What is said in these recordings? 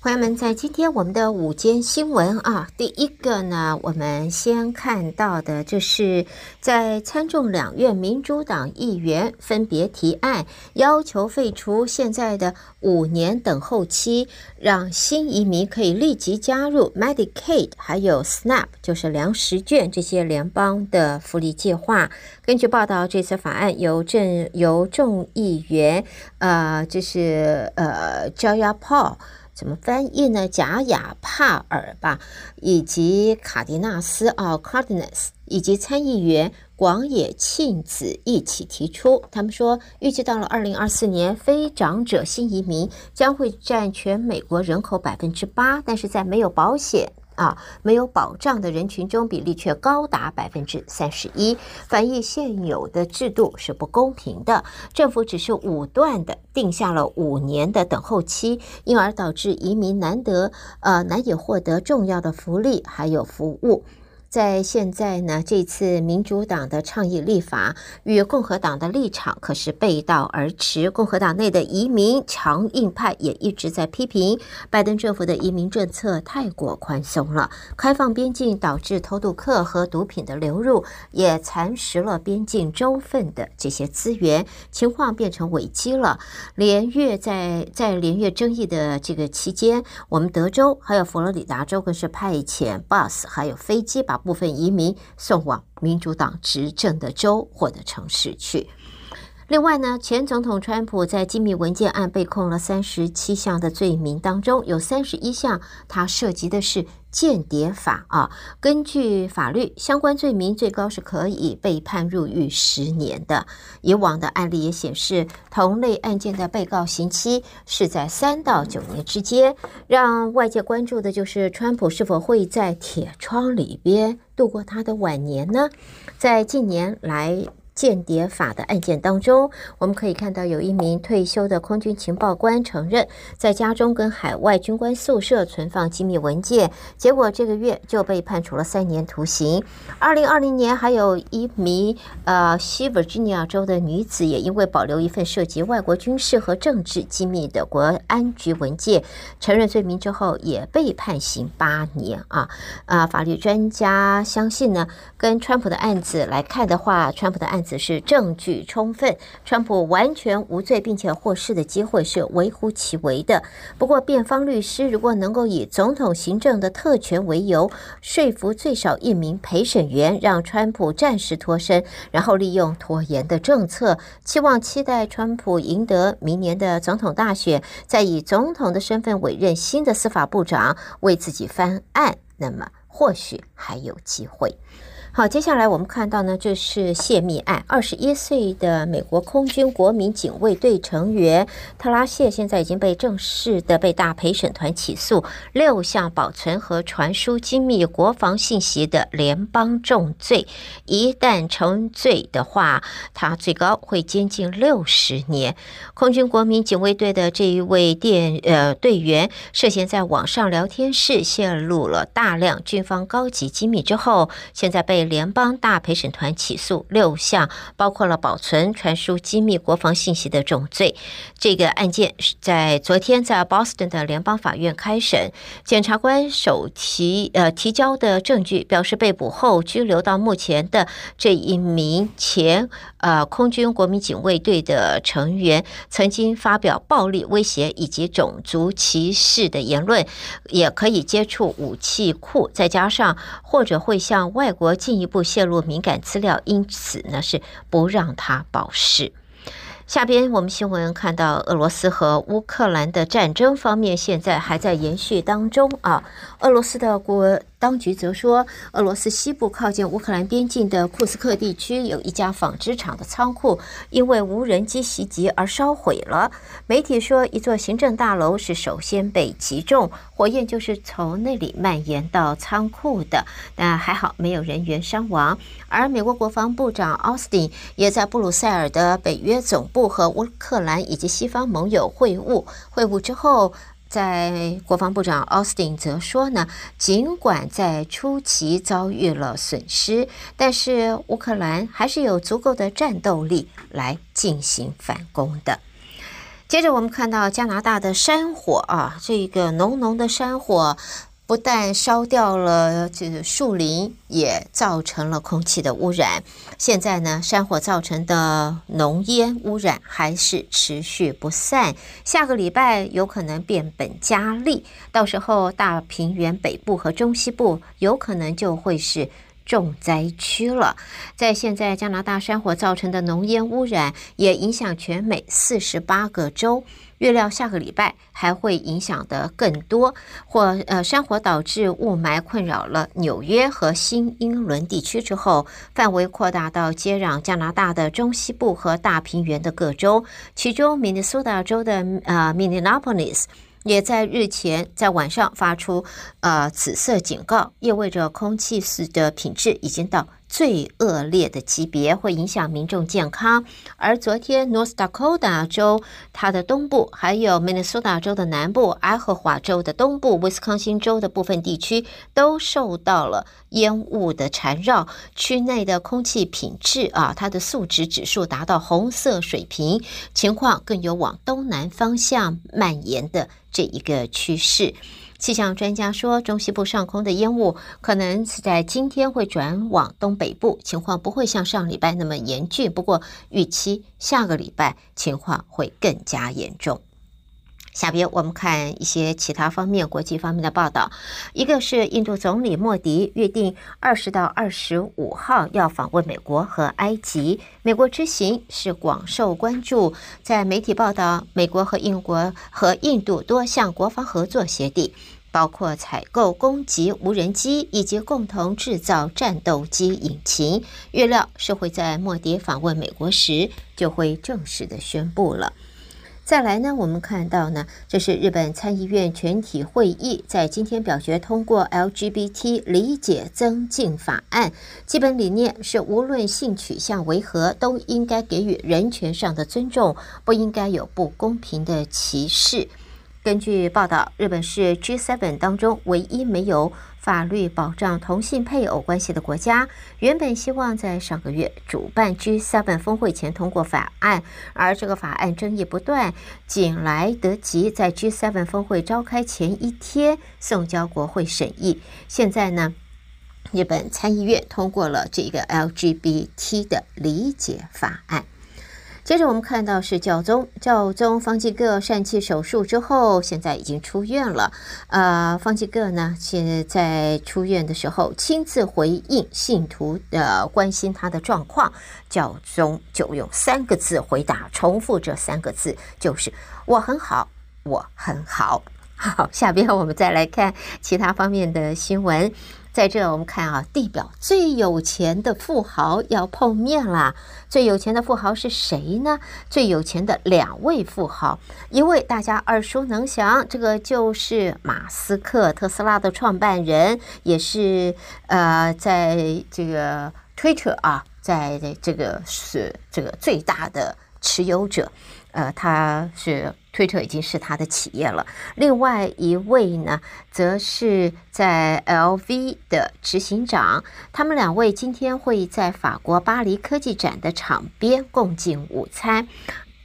朋友们，在今天我们的午间新闻啊，第一个呢，我们先看到的就是在参众两院民主党议员分别提案，要求废除现在的五年等候期，让新移民可以立即加入 Medicaid 还有 SNAP，就是粮食券这些联邦的福利计划。根据报道，这次法案由政由众议员呃，就是呃 Jayapal 怎么翻译呢？贾亚帕尔吧，以及卡迪纳斯啊，Cardenas，以及参议员广野庆子一起提出。他们说，预计到了二零二四年，非长者新移民将会占全美国人口百分之八，但是在没有保险。啊，没有保障的人群中比例却高达百分之三十一，反映现有的制度是不公平的。政府只是武断的定下了五年的等候期，因而导致移民难得呃难以获得重要的福利还有服务。在现在呢，这次民主党的倡议立法与共和党的立场可是背道而驰。共和党内的移民强硬派也一直在批评拜登政府的移民政策太过宽松了，开放边境导致偷渡客和毒品的流入，也蚕食了边境州份的这些资源，情况变成危机了。连月在在连月争议的这个期间，我们德州还有佛罗里达州更是派遣 bus 还有飞机把。部分移民送往民主党执政的州或者城市去。另外呢，前总统川普在机密文件案被控了三十七项的罪名，当中有三十一项他涉及的是间谍法啊。根据法律，相关罪名最高是可以被判入狱十年的。以往的案例也显示，同类案件的被告刑期是在三到九年之间。让外界关注的就是川普是否会在铁窗里边度过他的晚年呢？在近年来，间谍法的案件当中，我们可以看到有一名退休的空军情报官承认，在家中跟海外军官宿舍存放机密文件，结果这个月就被判处了三年徒刑。二零二零年，还有一名呃西弗吉尼亚州的女子，也因为保留一份涉及外国军事和政治机密的国安局文件，承认罪名之后，也被判刑八年啊啊！法律专家相信呢，跟川普的案子来看的话，川普的案。只是证据充分，川普完全无罪，并且获释的机会是微乎其微的。不过，辩方律师如果能够以总统行政的特权为由，说服最少一名陪审员，让川普暂时脱身，然后利用拖延的政策，期望期待川普赢得明年的总统大选，再以总统的身份委任新的司法部长为自己翻案，那么或许还有机会。好，接下来我们看到呢，这是泄密案。二十一岁的美国空军国民警卫队成员特拉谢，现在已经被正式的被大陪审团起诉六项保存和传输机密国防信息的联邦重罪。一旦成罪的话，他最高会监禁六十年。空军国民警卫队的这一位电呃队员涉嫌在网上聊天室泄露了大量军方高级机密之后，现在被。联邦大陪审团起诉六项，包括了保存、传输机密国防信息的重罪。这个案件是在昨天在 Boston 的联邦法院开审。检察官手提呃提交的证据表示，被捕后拘留到目前的这一名前呃空军国民警卫队的成员，曾经发表暴力威胁以及种族歧视的言论，也可以接触武器库，再加上或者会向外国进。一步泄露敏感资料，因此呢是不让他保释。下边我们新闻看到，俄罗斯和乌克兰的战争方面现在还在延续当中啊。俄罗斯的国当局则说，俄罗斯西部靠近乌克兰边境的库斯克地区有一家纺织厂的仓库因为无人机袭击而烧毁了。媒体说，一座行政大楼是首先被击中，火焰就是从那里蔓延到仓库的，但还好没有人员伤亡。而美国国防部长奥斯汀也在布鲁塞尔的北约总部和乌克兰以及西方盟友会晤，会晤之后。在国防部长奥斯汀则说呢，尽管在初期遭遇了损失，但是乌克兰还是有足够的战斗力来进行反攻的。接着我们看到加拿大的山火啊，这个浓浓的山火。不但烧掉了这个树林，也造成了空气的污染。现在呢，山火造成的浓烟污染还是持续不散。下个礼拜有可能变本加厉，到时候大平原北部和中西部有可能就会是重灾区了。在现在，加拿大山火造成的浓烟污染也影响全美四十八个州。预料下个礼拜还会影响得更多，或呃山火导致雾霾困扰了纽约和新英伦地区之后，范围扩大到接壤加拿大的中西部和大平原的各州，其中明尼苏达州的呃 Minneapolis 也在日前在晚上发出呃紫色警告，意味着空气的品质已经到。最恶劣的级别会影响民众健康，而昨天 North Dakota 州它的东部，还有 Minnesota 州的南部、爱荷华州的东部、威斯康星州的部分地区都受到了烟雾的缠绕，区内的空气品质啊，它的素质指数达到红色水平，情况更有往东南方向蔓延的这一个趋势。气象专家说，中西部上空的烟雾可能是在今天会转往东北部，情况不会像上礼拜那么严峻。不过，预期下个礼拜情况会更加严重。下边我们看一些其他方面、国际方面的报道。一个是印度总理莫迪约定二十到二十五号要访问美国和埃及，美国之行是广受关注。在媒体报道，美国和英国和印度多项国防合作协定，包括采购攻击无人机以及共同制造战斗机引擎，预料是会在莫迪访问美国时就会正式的宣布了。再来呢，我们看到呢，这是日本参议院全体会议在今天表决通过 LGBT 理解增进法案，基本理念是无论性取向为何，都应该给予人权上的尊重，不应该有不公平的歧视。根据报道，日本是 G7 当中唯一没有法律保障同性配偶关系的国家。原本希望在上个月主办 G7 峰会前通过法案，而这个法案争议不断，仅来得及在 G7 峰会召开前一天送交国会审议。现在呢，日本参议院通过了这个 LGBT 的理解法案。接着我们看到是教宗，教宗方济各疝气手术之后，现在已经出院了。呃，方济各呢，现在出院的时候亲自回应信徒的关心他的状况，教宗就用三个字回答，重复这三个字就是“我很好，我很好”。好，下边我们再来看其他方面的新闻。在这，我们看啊，地表最有钱的富豪要碰面了。最有钱的富豪是谁呢？最有钱的两位富豪，一位大家耳熟能详，这个就是马斯克，特斯拉的创办人，也是呃，在这个 Twitter 啊，在这个是这个最大的持有者。呃，他是推特已经是他的企业了。另外一位呢，则是在 LV 的执行长。他们两位今天会在法国巴黎科技展的场边共进午餐。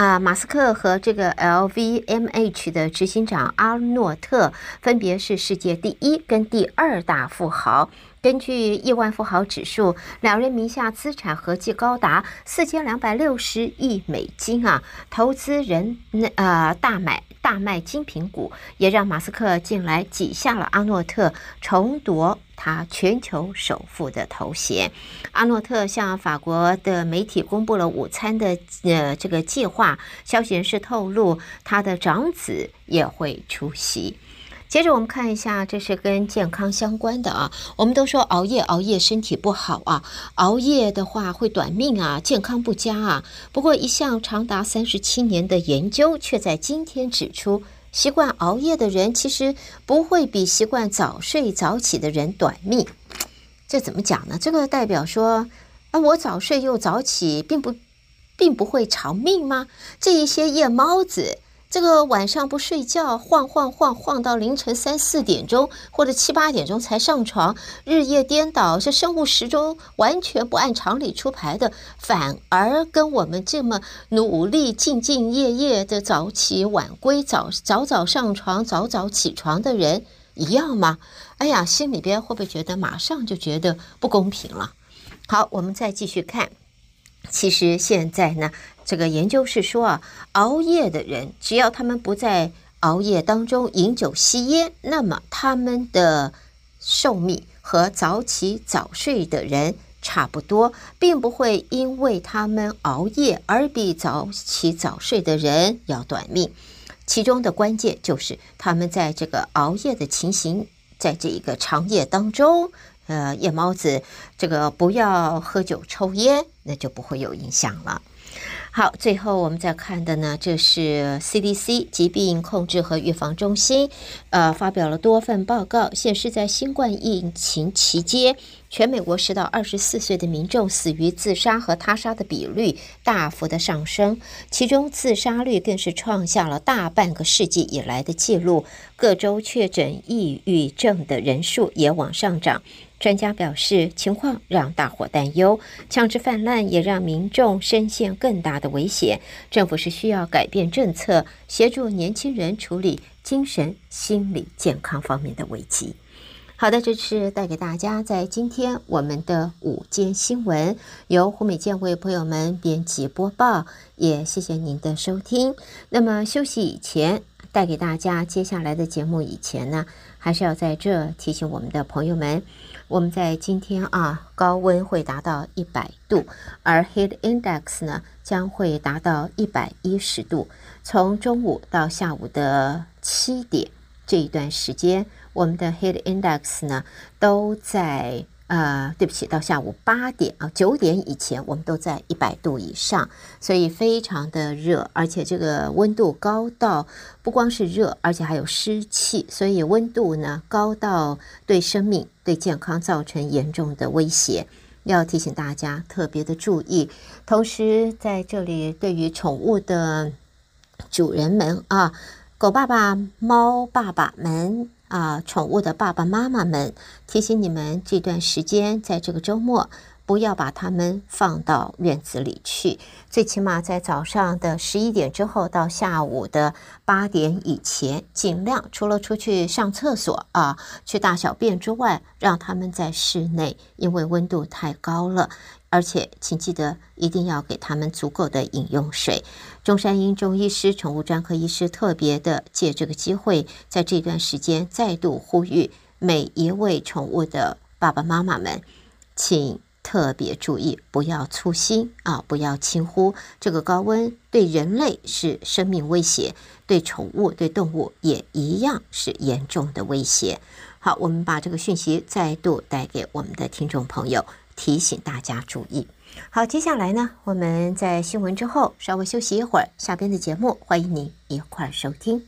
啊，马斯克和这个 LVMH 的执行长阿诺特分别是世界第一跟第二大富豪。根据亿万富豪指数，两人名下资产合计高达四千两百六十亿美金啊！投资人那呃大买大卖精品股，也让马斯克近来挤下了阿诺特，重夺他全球首富的头衔。阿诺特向法国的媒体公布了午餐的呃这个计划，消息人士透露，他的长子也会出席。接着我们看一下，这是跟健康相关的啊。我们都说熬夜熬夜身体不好啊，熬夜的话会短命啊，健康不佳啊。不过一项长达三十七年的研究却在今天指出，习惯熬夜的人其实不会比习惯早睡早起的人短命。这怎么讲呢？这个代表说啊，我早睡又早起，并不并不会长命吗？这一些夜猫子。这个晚上不睡觉，晃晃晃晃到凌晨三四点钟或者七八点钟才上床，日夜颠倒，这生物时钟完全不按常理出牌的，反而跟我们这么努力、兢兢业业的早起晚归、早早早上床、早早起床的人一样吗？哎呀，心里边会不会觉得马上就觉得不公平了？好，我们再继续看。其实现在呢。这个研究是说啊，熬夜的人，只要他们不在熬夜当中饮酒吸烟，那么他们的寿命和早起早睡的人差不多，并不会因为他们熬夜而比早起早睡的人要短命。其中的关键就是他们在这个熬夜的情形，在这一个长夜当中，呃，夜猫子这个不要喝酒抽烟，那就不会有影响了。好，最后我们再看的呢，这是 CDC 疾病控制和预防中心，呃，发表了多份报告，显示在新冠疫情期间，全美国十到二十四岁的民众死于自杀和他杀的比率大幅的上升，其中自杀率更是创下了大半个世纪以来的记录，各州确诊抑郁症的人数也往上涨。专家表示，情况让大伙担忧，枪支泛滥也让民众深陷更大的危险。政府是需要改变政策，协助年轻人处理精神、心理健康方面的危机。好的，这是带给大家在今天我们的午间新闻，由胡美健为朋友们编辑播报，也谢谢您的收听。那么休息以前，带给大家接下来的节目以前呢，还是要在这提醒我们的朋友们。我们在今天啊，高温会达到一百度，而 heat index 呢将会达到一百一十度。从中午到下午的七点这一段时间，我们的 heat index 呢都在。呃，对不起，到下午八点啊，九点以前我们都在一百度以上，所以非常的热，而且这个温度高到不光是热，而且还有湿气，所以温度呢高到对生命、对健康造成严重的威胁，要提醒大家特别的注意。同时，在这里对于宠物的主人们啊，狗爸爸、猫爸爸们。啊，宠物的爸爸妈妈们，提醒你们，这段时间在这个周末，不要把它们放到院子里去。最起码在早上的十一点之后到下午的八点以前，尽量除了出去上厕所啊、去大小便之外，让他们在室内，因为温度太高了。而且，请记得一定要给他们足够的饮用水。中山英中医师、宠物专科医师特别的借这个机会，在这段时间再度呼吁每一位宠物的爸爸妈妈们，请特别注意，不要粗心啊，不要轻忽这个高温，对人类是生命威胁，对宠物、对动物也一样是严重的威胁。好，我们把这个讯息再度带给我们的听众朋友。提醒大家注意。好，接下来呢，我们在新闻之后稍微休息一会儿，下边的节目欢迎你一块儿收听。